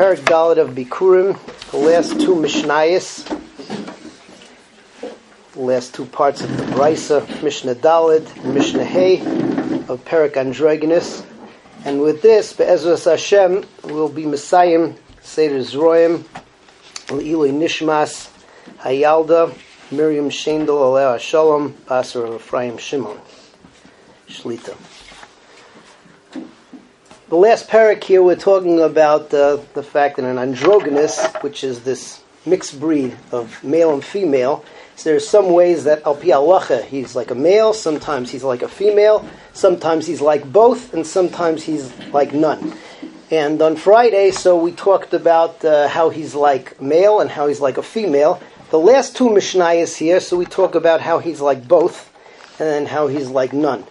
Perak Dalit of Bikurim, the last two Mishnayos, the last two parts of the Brisa, Mishnah Dalit Mishnah Hay of Perak Androgynous. And with this, Be'ezras Hashem, will be Messiah, Seder Zroim, Le'iloi Nishmas, Hayalda, Miriam Shendel, Alea Shalom, Basar of Ephraim Shimon, Shlita. The last parak here, we're talking about uh, the fact that an androgynous, which is this mixed breed of male and female, so there's some ways that al pi he's like a male, sometimes he's like a female, sometimes he's like both, and sometimes he's like none. And on Friday, so we talked about uh, how he's like male and how he's like a female. The last two Mishnayos here, so we talk about how he's like both, and then how he's like none.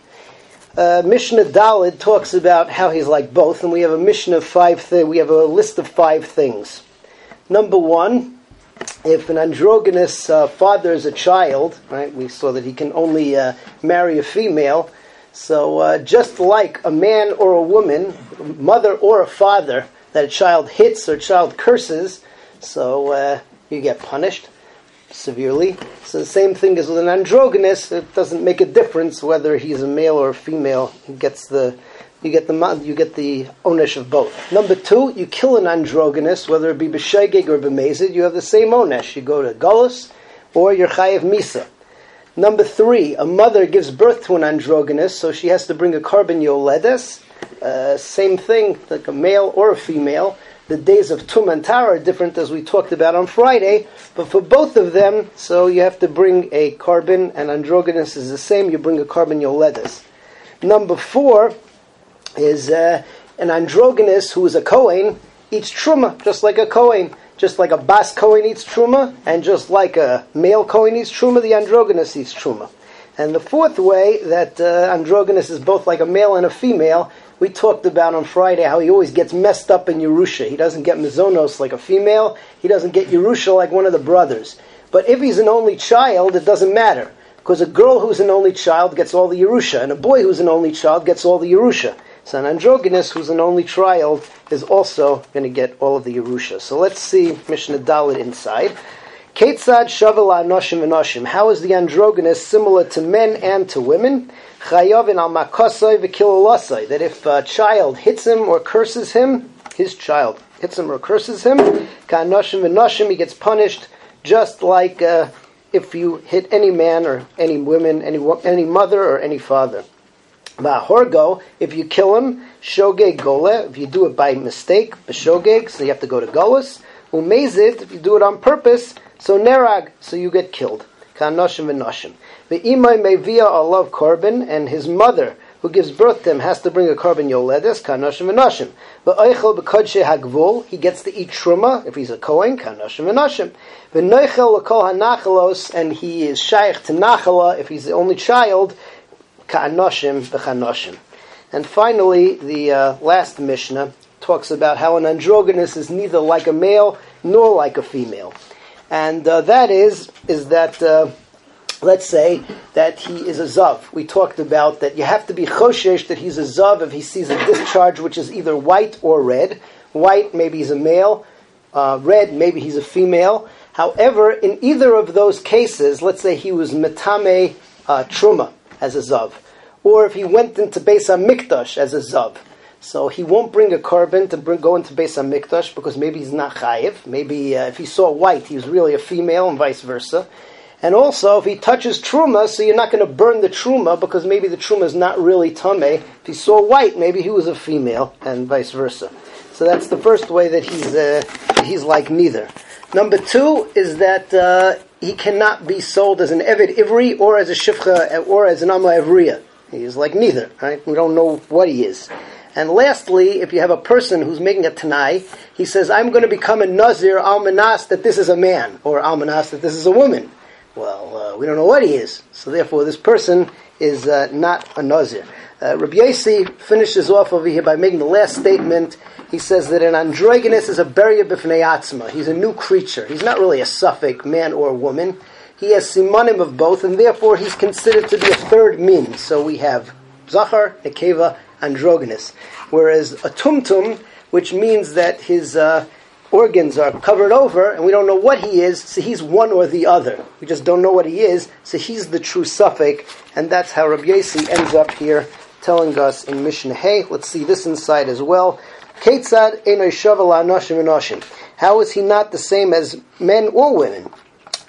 Uh, Mishnah Dalid talks about how he's like both, and we have a Mishnah of five. Th- we have a list of five things. Number one, if an androgynous uh, father is a child, right? We saw that he can only uh, marry a female. So uh, just like a man or a woman, mother or a father, that a child hits or a child curses, so uh, you get punished severely. So the same thing is with an androgynous. It doesn't make a difference whether he's a male or a female. He gets the you get the you get the onesh of both. Number two, you kill an androgynous, whether it be b'shegeg or b'mezid, you have the same onesh. You go to Gullus or you're chayiv misa. Number three, a mother gives birth to an androgynous, so she has to bring a korban yoledes. Uh, same thing, like a male or a female the days of Tum and Tar are different as we talked about on Friday, but for both of them, so you have to bring a korban, and androgynous is the same, you bring a korban yoledes. Number four is uh, an androgynous who is a Kohen eats truma, just like a Kohen. Just like a Bas Kohen eats truma, and just like a male Kohen eats truma, the androgynous eats truma. And the fourth way that uh, androgynous is both like a male and a female we talked about on Friday how he always gets messed up in Yerusha. He doesn't get Mizonos like a female. He doesn't get Yerusha like one of the brothers. But if he's an only child, it doesn't matter. Because a girl who's an only child gets all the Yerusha, and a boy who's an only child gets all the Yerusha. So an androgynous who's an only child is also going to get all of the Yerusha. So let's see Mishnah Dalit inside. Ketzad shavala anoshim v'noshim. How is the androgynous similar to men and to women? Chayovin al makosoi v'kilolasoi. That if a child hits him or curses him, his child hits him or curses him, ka'anoshim v'noshim, he gets punished just like uh, if you hit any man or any woman, any any mother or any father. Ba'horgo, if you kill him, shogeg gole, if you do it by mistake, b'shogeg, so you have to go to Golas. Umezit, if you do it on purpose, so nerag, so you get killed. Ka'anoshim v'noshim. The imay mevia alav korban, and his mother, who gives birth to him, has to bring a korban yoledes, kanoshim v'noshim. V'oichel b'kodshe hagvul, he gets to eat truma, if he's a kohen, kanoshim v'noshim. V'noichel l'kol hanachalos, and he is shaykh to nachala, if he's the only child, ka'anoshim v'chanoshim. And finally, the uh, last Mishnah talks about how an androgynous is neither like a male nor like a female. And uh, that is, is that... Uh, let's say that he is a zav. We talked about that you have to be choshesh that he's a zav if he sees a discharge which is either white or red. White, maybe he's a male. Uh, red, maybe he's a female. However, in either of those cases, let's say he was metame uh, truma as a zav, or if he went into Beis Hamikdash as a zav, so he won't bring a korban to bring, go into Beis Hamikdash because maybe he's not chayiv. Maybe uh, if he saw white, he was really a female, and vice versa. And also, if he touches truma, so you're not going to burn the truma because maybe the truma is not really tame. If he saw white, maybe he was a female, and vice versa. So that's the first way that he's uh, he's like neither. Number two is that uh, he cannot be sold as an Evid Ivri or as a Shifcha or as an Amma Ivriya. He is like neither, right? We don't know what he is. And lastly, if you have a person who's making a Tanai, he says, I'm going to become a Nazir Almanas that this is a man, or Almanas that this is a woman. Well, uh, we don't know what he is, so therefore this person is uh, not a Nazir. Uh, Rabbi Yossi finishes off over here by making the last statement. He says that an androgynous is a beria b'fnei. He's a new creature. He's not really a safek, man or woman. He has simonim of both, and therefore he's considered to be a third min. So we have zachar, nekeva, androgynous. Whereas a tumtum, which means that his uh, organs are covered over, and we don't know what he is, so he's one or the other. We just don't know what he is, so he's the true safek, and that's how Rabbi Yossi ends up here telling us in Mishnah Hey. Let's see this inside as well. How is he not the same as men or women?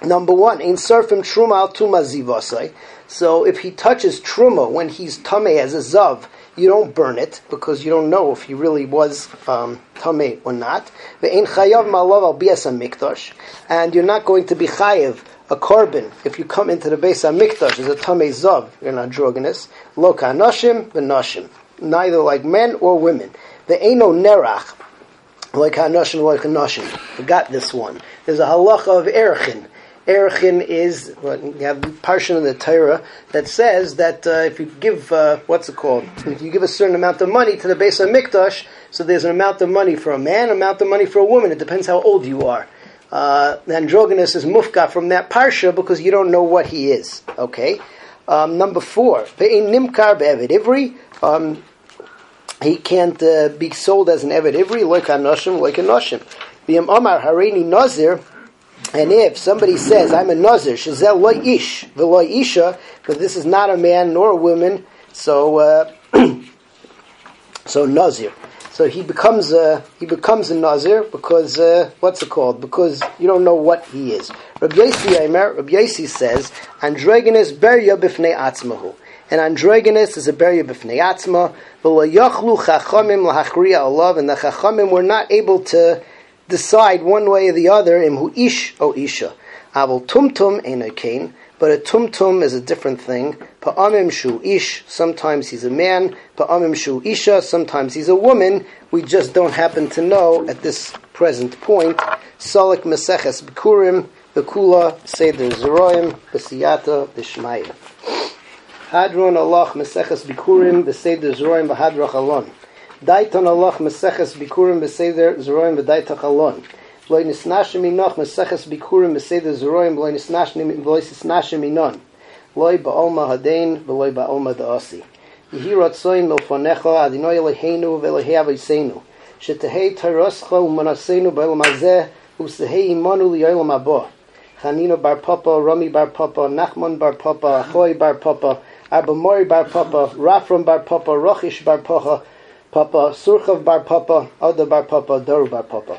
Number one, in surfim truma al tuma zivasai. So if he touches truma when he's tame as a zav, you don't burn it because you don't know if he really was um, tame or not. And you're not going to be chayav a korban if you come into the base of mikdash as a tame zav. You're not androgynous. Lo kanashim v'nashim, neither like men or women. The Ve'eno nerach. Like Hanashim, like Hanashim. Forgot this one. There's a halacha of Erchin. Erchin is well, you have a portion of the Torah that says that uh, if you give uh, what's it called? If you give a certain amount of money to the base of Mikdash, so there's an amount of money for a man, amount of money for a woman. It depends how old you are. Uh, androgynous is mufka from that parsha because you don't know what he is. Okay. Um, number four, nimkar be'evid ivri. Um, he can't uh, be sold as an evid ivri like a noshim, like a noshim. V'yam omar hareini nazir. And if somebody says, I'm a Nazir, Shazel loy ish, loy isha, but this is not a man nor a woman, so, uh, so Nazir. So he becomes a, he becomes a Nazir because, uh, what's it called? Because you don't know what he is. Rabbi Yossi, Rabbi Yossi says, Androgynous berya bifnei atzmahu. And androgynous is a berya b'fnei atzma, v'lo yachlu chachamim lahachriya and the chachamim were not able to decide one way or the other im hu ish o isha. Aval tumtum kain, but a tumtum is a different thing. Pa'amim shu ish, sometimes he's a man. Pa'amim shu isha, sometimes he's a woman. We just don't happen to know at this present point. Salik meseches bikurim, bekula, seder zeroim, besiyata, bishmaya. Hadron Allah meseches bikurim, beseder zeroim, bahadrach alon. Daiton Allah Meseches Bikurim Beseder Zeroim V'Daitach Alon. Loy Nisnashim Inoch Meseches Bikurim Beseder Zeroim Loy Nisnashim Inon. Loy Ba'olma Hadein V'Loy Ba'olma Da'asi. Yehi Ratzoin Milfonecha Adinoi Eloheinu V'Elohei Avoseinu. Shetehei Taroscha U'Manasenu Ba'olam Hazeh U'Sehei Imanu Li'Olam Haba. Chanino Bar Papa, Rami Bar Papa, Nachman Bar Papa, Achoy Bar Papa, Abamori Bar Papa, Rafram Bar Papa, Rochish Bar Papa, Papa, Surchav bar Papa, Oda bar Papa, Doru bar Papa.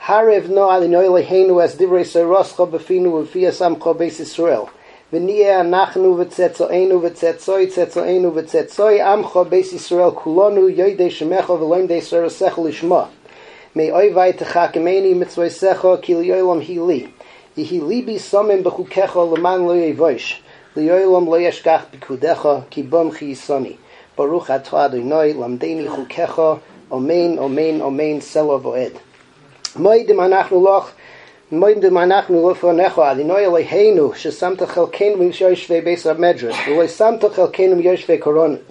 Harev no alinoy leheinu as divrei seiroscha befinu v'fia samcho beis Yisrael. V'niyeh anachnu v'tzetzoenu v'tzetzoi tzetzoenu v'tzetzoi amcho beis Yisrael kulonu yoidei shemecho v'loimdei serosecho lishma. May oivai techakemeni mitzvoisecho ki liyolam hi li. Yihi libi somim b'chukecho leman lo yevoish. Liyolam lo yeshkach b'kudecha ki bom chi yisoni. Baruch atah Adonai, lamdeni chukecha, omen, omen, omen, sela voed. Moidim anachnu loch, moidim anachnu loch vonecho, Adonai Eloheinu, shesamta chelkenu im yoshvei beis ha-medrash, ולא samta chelkenu im yoshvei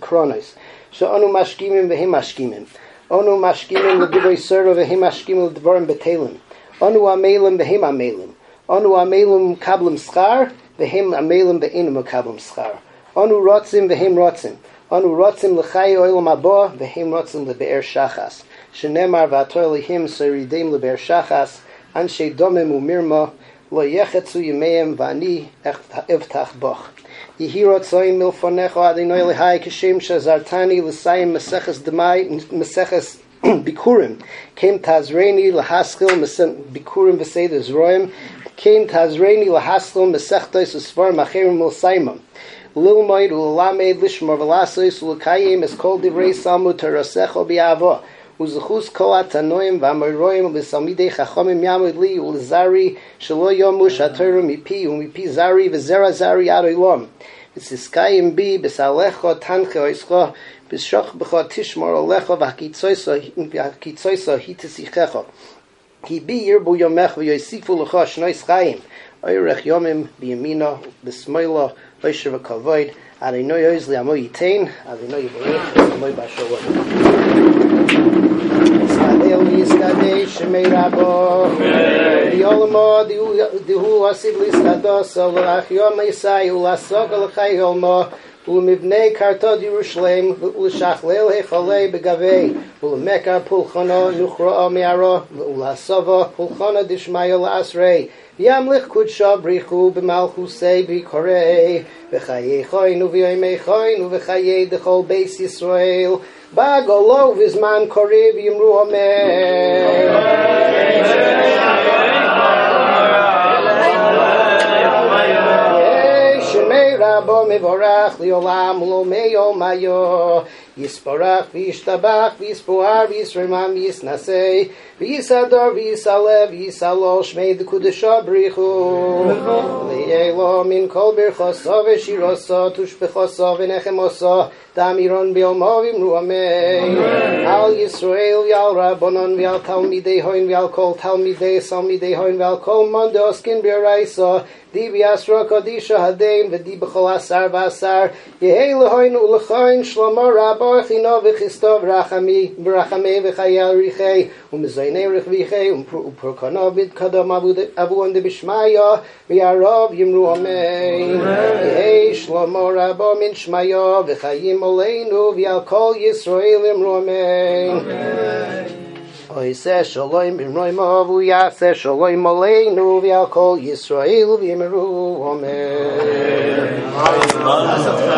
kronos, שאנו משכימים והם משכימים. אנו משכימים לדברי סרו והם משכימים לדבורים בטלם. אנו המלם והם המלם. אנו המלם מקבלים שכר, והם המלם ואינם מקבלים שכר. אנו רוצים והם רוצים. Anu rotzim l'chay oilam haba, v'him rotzim lebe'er shachas. Shenemar v'atoy lihim saridim lebe'er shachas, anshe domim umirma, lo yechetzu yimeim v'ani evtach boch. Yehi rotzoim milfonecho adinoi lehai kishem shazartani l'sayim meseches demai, meseches bikurim. Kem tazreni lahaskil bikurim v'seder zroim. Kem tazreni lahaskil mesechtois usvar macherim l'saimam. Lilmoid ulalamed lishmor velasois ulakayim es kol divrei salmu terasecho biavo. V'salmidei chachomim shelo umipi zari b'salecho olecho hitesichecho. Yomech chayim. Oyrech yomim b'yamino b'smoilo Oisher v'kavoid, Adonai yoz li amo yitain, Adonai yivorech, Adonai basholot. Yiskadei li yiskadei shemei rabo, Yolmo dihu asiv li yiskados, Olach yom yisai, Ulasog olachai yolmo, ולמבנה קרתות ירושלים ולשכלל היכלי בגבי ולמקר פולחנו נוכרעה מערו ולסובו פולחנו דשמיא לעשרי. ימליך קודשו בריחו במלכוסי ביקורי. וחיי חוין ובימי חוין ובחיי דכל בייס ישראל. בגולו ובזמן קריב ימרו שמי רבו מבורך לעולם ולומי יומיו יספורח וישתבח ויספואר וישרמם ויסנשא ויסדר ויסעלה ויסעלו שמי דקודשו בריחו ליהלו מן כל ברכוסו ושירוסו תושבחוסו ונחמוסו דמירון ביומו וימרו אמן על ישראל ועל רבונון ועל תלמידי הוין ועל כל תלמידי סלמידי הוין ועל כל מונדו עוסקין ברייסו די ביאסרו קדישו הדין ודי בכל עשר ועשר יהי להוין ולכוין שלמה רבו חינו וכסתו ורחמי ורחמי וחיי ריחי ומזייני רכביחי ופרקונו בדקדום אבוון דבשמיא ויערוב ימרו אמן יהי שלמה רבו מן שמיא וחיים עלינו ועל כל ישראל ימרו אמן Oise shalom b'mroim avu yase shalom aleinu v'al kol Yisrael v'yimru Amen.